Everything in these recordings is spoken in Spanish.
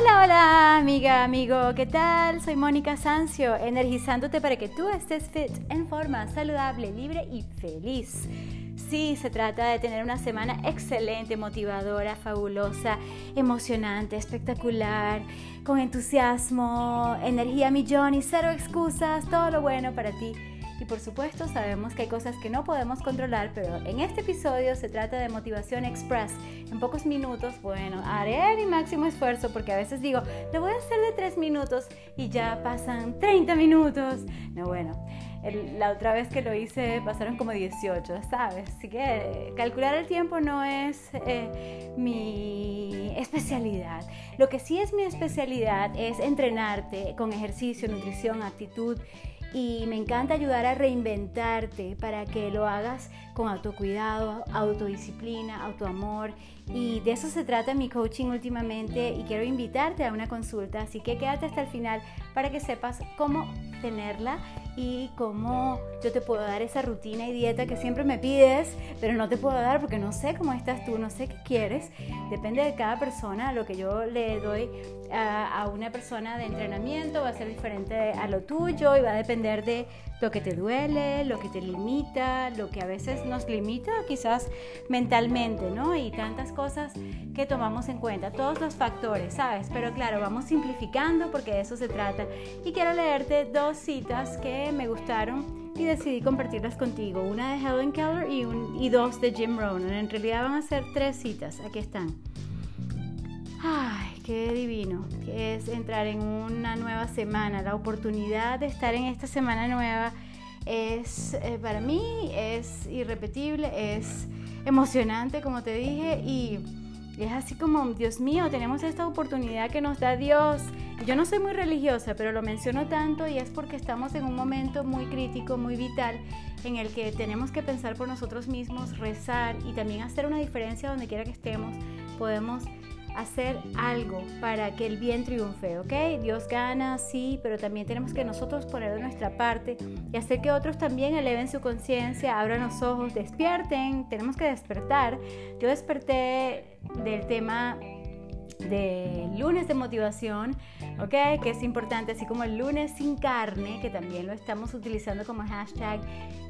Hola, hola, amiga, amigo, ¿qué tal? Soy Mónica Sancio, energizándote para que tú estés fit, en forma, saludable, libre y feliz. Sí, se trata de tener una semana excelente, motivadora, fabulosa, emocionante, espectacular, con entusiasmo, energía millón y cero excusas, todo lo bueno para ti y por supuesto sabemos que hay cosas que no podemos controlar, pero en este episodio se trata de motivación express. En pocos minutos, bueno, haré mi máximo esfuerzo porque a veces digo, lo voy a hacer de tres minutos y ya pasan 30 minutos. No, bueno. la otra vez que lo hice pasaron como 18, ¿sabes? Así que calcular el tiempo no es eh, mi especialidad. Lo que sí es mi especialidad es entrenarte con ejercicio, nutrición, actitud y me encanta ayudar a reinventarte para que lo hagas con autocuidado, autodisciplina, autoamor. Y de eso se trata mi coaching últimamente y quiero invitarte a una consulta, así que quédate hasta el final para que sepas cómo tenerla y cómo yo te puedo dar esa rutina y dieta que siempre me pides, pero no te puedo dar porque no sé cómo estás tú, no sé qué quieres. Depende de cada persona, lo que yo le doy a, a una persona de entrenamiento va a ser diferente a lo tuyo y va a depender de lo que te duele, lo que te limita, lo que a veces nos limita quizás mentalmente, ¿no? Y tantas cosas que tomamos en cuenta, todos los factores, ¿sabes? Pero claro, vamos simplificando porque de eso se trata. Y quiero leerte dos citas que me gustaron y decidí compartirlas contigo. Una de Helen Keller y, dos de Jim Rohn. En realidad van a ser tres citas. Aquí están. Ay, qué divino, que es entrar en una nueva semana, la oportunidad de estar en esta semana nueva es eh, para mí es irrepetible, es emocionante como te dije y es así como, Dios mío, tenemos esta oportunidad que nos da Dios. Yo no soy muy religiosa, pero lo menciono tanto y es porque estamos en un momento muy crítico, muy vital, en el que tenemos que pensar por nosotros mismos, rezar y también hacer una diferencia donde quiera que estemos. Podemos hacer algo para que el bien triunfe, ¿ok? Dios gana, sí, pero también tenemos que nosotros poner de nuestra parte y hacer que otros también eleven su conciencia, abran los ojos, despierten, tenemos que despertar. Yo desperté del tema de lunes de motivación, ¿ok? Que es importante, así como el lunes sin carne, que también lo estamos utilizando como hashtag,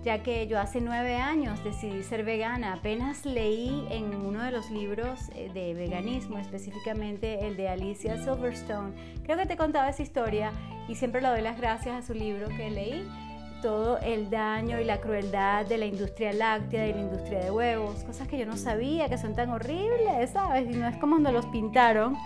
ya que yo hace nueve años decidí ser vegana. Apenas leí en uno de los libros eh, de veganismo, específicamente el de Alicia Silverstone. Creo que te contaba esa historia y siempre le doy las gracias a su libro que leí todo el daño y la crueldad de la industria láctea, de la industria de huevos, cosas que yo no sabía que son tan horribles, ¿sabes? Y no es como nos los pintaron.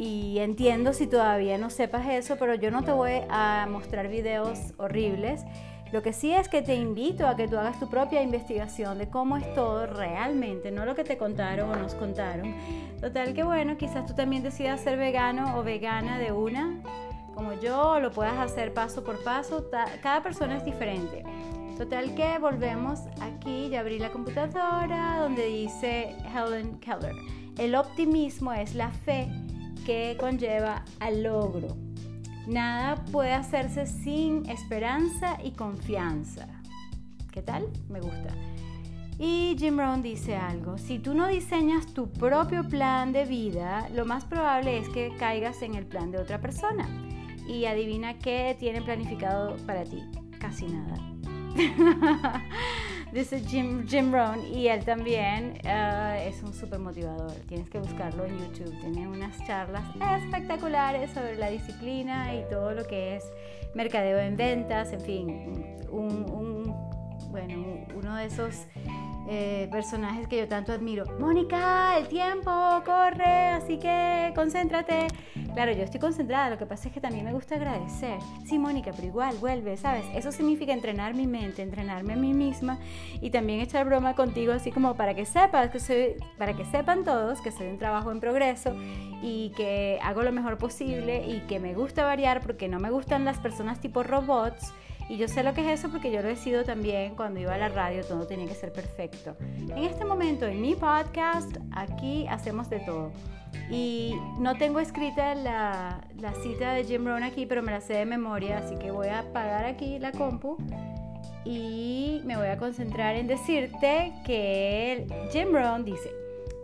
Y entiendo si todavía no sepas eso, pero yo no te voy a mostrar videos horribles. Lo que sí es que te invito a que tú hagas tu propia investigación de cómo es todo realmente, no lo que te contaron o nos contaron. Total que bueno, quizás tú también decidas ser vegano o vegana de una como yo, lo puedas hacer paso por paso. Cada persona es diferente. Total que volvemos aquí, ya abrí la computadora donde dice Helen Keller. El optimismo es la fe que conlleva al logro. Nada puede hacerse sin esperanza y confianza. ¿Qué tal? Me gusta. Y Jim Rohn dice algo, si tú no diseñas tu propio plan de vida, lo más probable es que caigas en el plan de otra persona y adivina qué tienen planificado para ti. Casi nada. Dice Jim, Jim Rohn y él también eh, es un súper motivador. Tienes que buscarlo en YouTube. Tiene unas charlas espectaculares sobre la disciplina y todo lo que es mercadeo en ventas, en fin, un, bueno, uno de esos eh, personajes que yo tanto admiro. Mónica, el tiempo corre, así que concéntrate. Claro, yo estoy concentrada, lo que pasa es que también me gusta agradecer. Sí, Mónica, pero igual, vuelve, ¿sabes? Eso significa entrenar mi mente, entrenarme a mí misma y también echar broma contigo, así como para que sepas, que soy, para que sepan todos que soy un trabajo en progreso y que hago lo mejor posible y que me gusta variar porque no me gustan las personas tipo robots y yo sé lo que es eso porque yo lo he sido también cuando iba a la radio, todo tenía que ser perfecto. En este momento, en mi podcast, aquí hacemos de todo. Y no tengo escrita la, cita de Jim Rohn aquí, pero me la sé de memoria, así que voy a apagar aquí la compu y me voy a concentrar en decirte que Jim Rohn dice,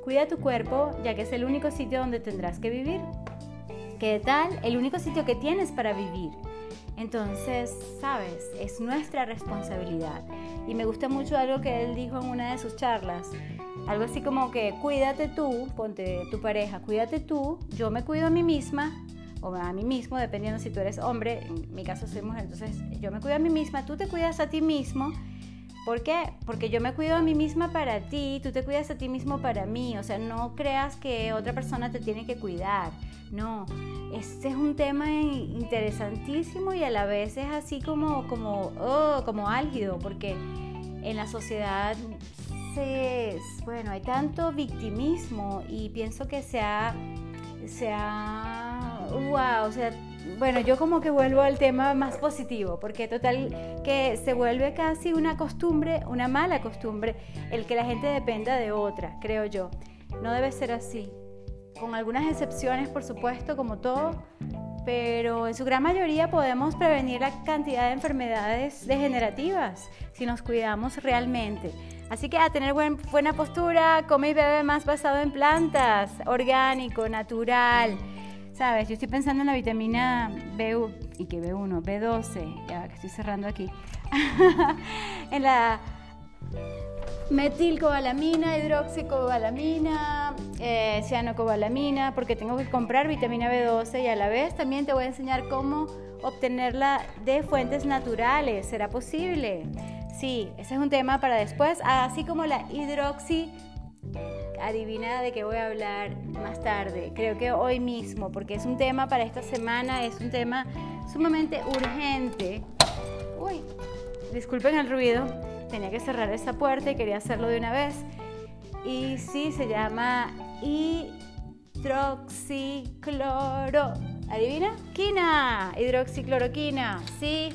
cuida tu cuerpo ya que es el único sitio donde tendrás que vivir. ¿Qué tal? El único sitio que tienes para vivir. Entonces, sabes, es nuestra responsabilidad. Y me gusta mucho algo que él dijo en una de sus charlas. Algo así como que cuídate tú, ponte tu pareja, cuídate tú, yo me cuido a mí misma o a mí mismo, dependiendo si tú eres hombre, en mi caso soy mujer, entonces yo me cuido a mí misma, tú te cuidas a ti mismo. ¿Por qué? Porque yo me cuido a mí misma para ti, tú te cuidas a ti mismo para mí, o sea, no creas que otra persona te tiene que cuidar. No, este es un tema interesantísimo y a la vez es así como, como, oh, como álgido, porque en la sociedad bueno, hay tanto victimismo y pienso que se ha, se ha, wow, o sea, bueno, yo como que vuelvo al tema más positivo, porque total que se vuelve casi una costumbre, una mala costumbre, el que la gente dependa de otra, creo yo. No debe ser así. Con algunas excepciones, por supuesto, como todo, pero en su gran mayoría podemos prevenir la cantidad de enfermedades degenerativas si nos cuidamos realmente. Así que a tener buena postura, come y bebe más basado en plantas, orgánico, natural. ¿Sabes? Yo estoy pensando en la vitamina B y que B1, B12, ya que estoy cerrando aquí. en la metilcobalamina, hidroxicobalamina, eh, cianocobalamina, porque tengo que comprar vitamina B12 y a la vez también te voy a enseñar cómo obtenerla de fuentes naturales. ¿Será posible? Sí, ese es un tema para después, así como la hidroxi. Adivina de qué voy a hablar más tarde, creo que hoy mismo, porque es un tema para esta semana, es un tema sumamente urgente. Uy, disculpen el ruido, tenía que cerrar esa puerta y quería hacerlo de una vez. Y sí, se llama hidroxicloro. ¿Adivina? Quina, hidroxicloroquina. Sí.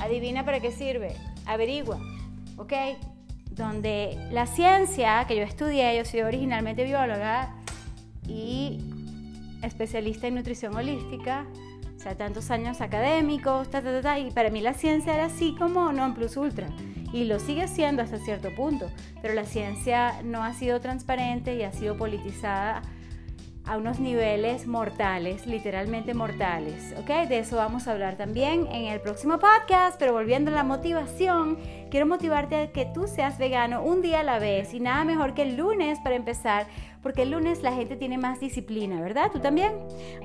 Adivina para qué sirve averigua, ¿ok? Donde la ciencia que yo estudié, yo soy originalmente bióloga y especialista en nutrición holística, o sea, tantos años académicos, ta, ta, ta, y para mí la ciencia era así como non plus ultra. Y lo sigue siendo hasta cierto punto, pero la ciencia no ha sido transparente y ha sido politizada a unos niveles mortales, literalmente mortales, ¿ok? De eso vamos a hablar también en el próximo podcast, pero volviendo a la motivación, quiero motivarte a que tú seas vegano un día a la vez y nada mejor que el lunes para empezar, porque el lunes la gente tiene más disciplina, ¿verdad? ¿Tú también?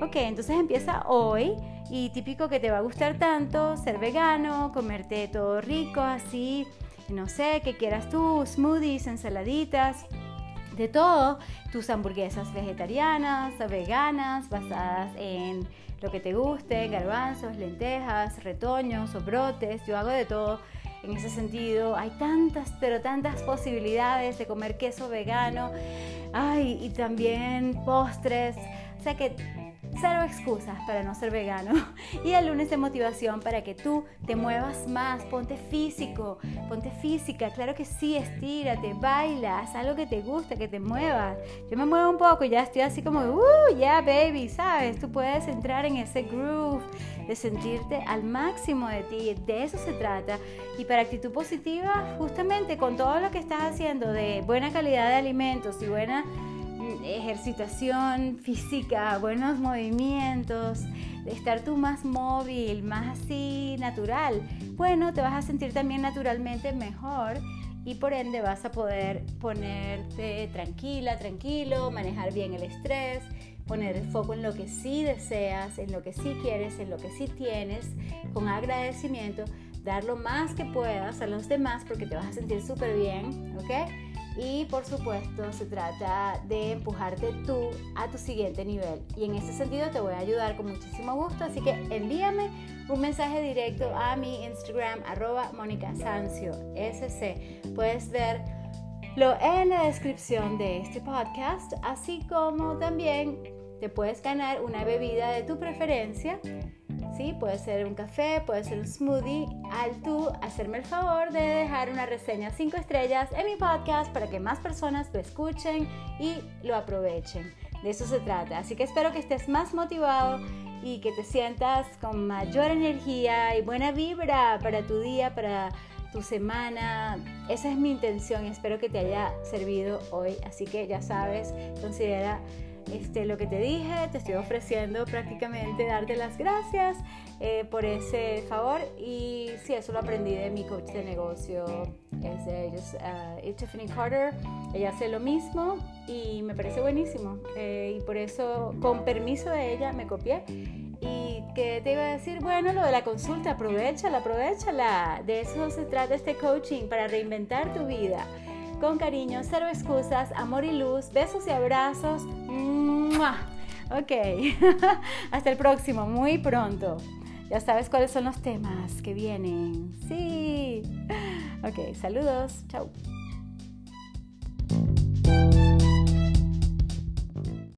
Ok, entonces empieza hoy y típico que te va a gustar tanto ser vegano, comerte todo rico, así, no sé, que quieras tú, smoothies, ensaladitas de todo, tus hamburguesas vegetarianas, veganas, basadas en lo que te guste, garbanzos, lentejas, retoños o brotes, yo hago de todo en ese sentido. Hay tantas, pero tantas posibilidades de comer queso vegano, ay, y también postres, o sea que Cero excusas para no ser vegano. Y el lunes de motivación para que tú te muevas más. Ponte físico, ponte física. Claro que sí, estírate, baila, haz algo que te gusta, que te muevas. Yo me muevo un poco ya estoy así como, uh, yeah, baby, ¿sabes? Tú puedes entrar en ese groove de sentirte al máximo de ti. De eso se trata. Y para actitud positiva, justamente con todo lo que estás haciendo de buena calidad de alimentos y buena ejercitación física, buenos movimientos, estar tú más móvil, más así natural, bueno, te vas a sentir también naturalmente mejor y por ende vas a poder ponerte tranquila, tranquilo, manejar bien el estrés, poner el foco en lo que sí deseas, en lo que sí quieres, en lo que sí tienes, con agradecimiento, dar lo más que puedas a los demás porque te vas a sentir súper bien, ¿ok? Y por supuesto se trata de empujarte tú a tu siguiente nivel. Y en ese sentido te voy a ayudar con muchísimo gusto. Así que envíame un mensaje directo a mi Instagram arroba Mónica Sancio SC. Puedes verlo en la descripción de este podcast. Así como también te puedes ganar una bebida de tu preferencia ¿sí? Puede ser un café, puede ser un smoothie, al tú hacerme el favor de dejar una reseña 5 estrellas en mi podcast para que más personas lo escuchen y lo aprovechen. De eso se trata. Así que espero que estés más motivado y que te sientas con mayor energía y buena vibra para tu día, para tu semana. Esa es mi intención y espero que te haya servido hoy. Así que ya sabes, considera este, lo que te dije, te estoy ofreciendo prácticamente darte las gracias eh, por ese favor. Y sí, eso lo aprendí de mi coach de negocio, es de uh, Tiffany Carter, ella hace lo mismo y me parece buenísimo. Eh, y por eso con permiso de ella me copié. Y que te iba a decir, bueno, lo de la consulta, aprovechala, aprovechala, de eso se trata este coaching para reinventar tu vida. Con cariño, cero excusas, amor y luz, besos y abrazos. Ok, hasta el próximo, muy pronto. Ya sabes cuáles son los temas que vienen. Sí. Ok, saludos. Chao.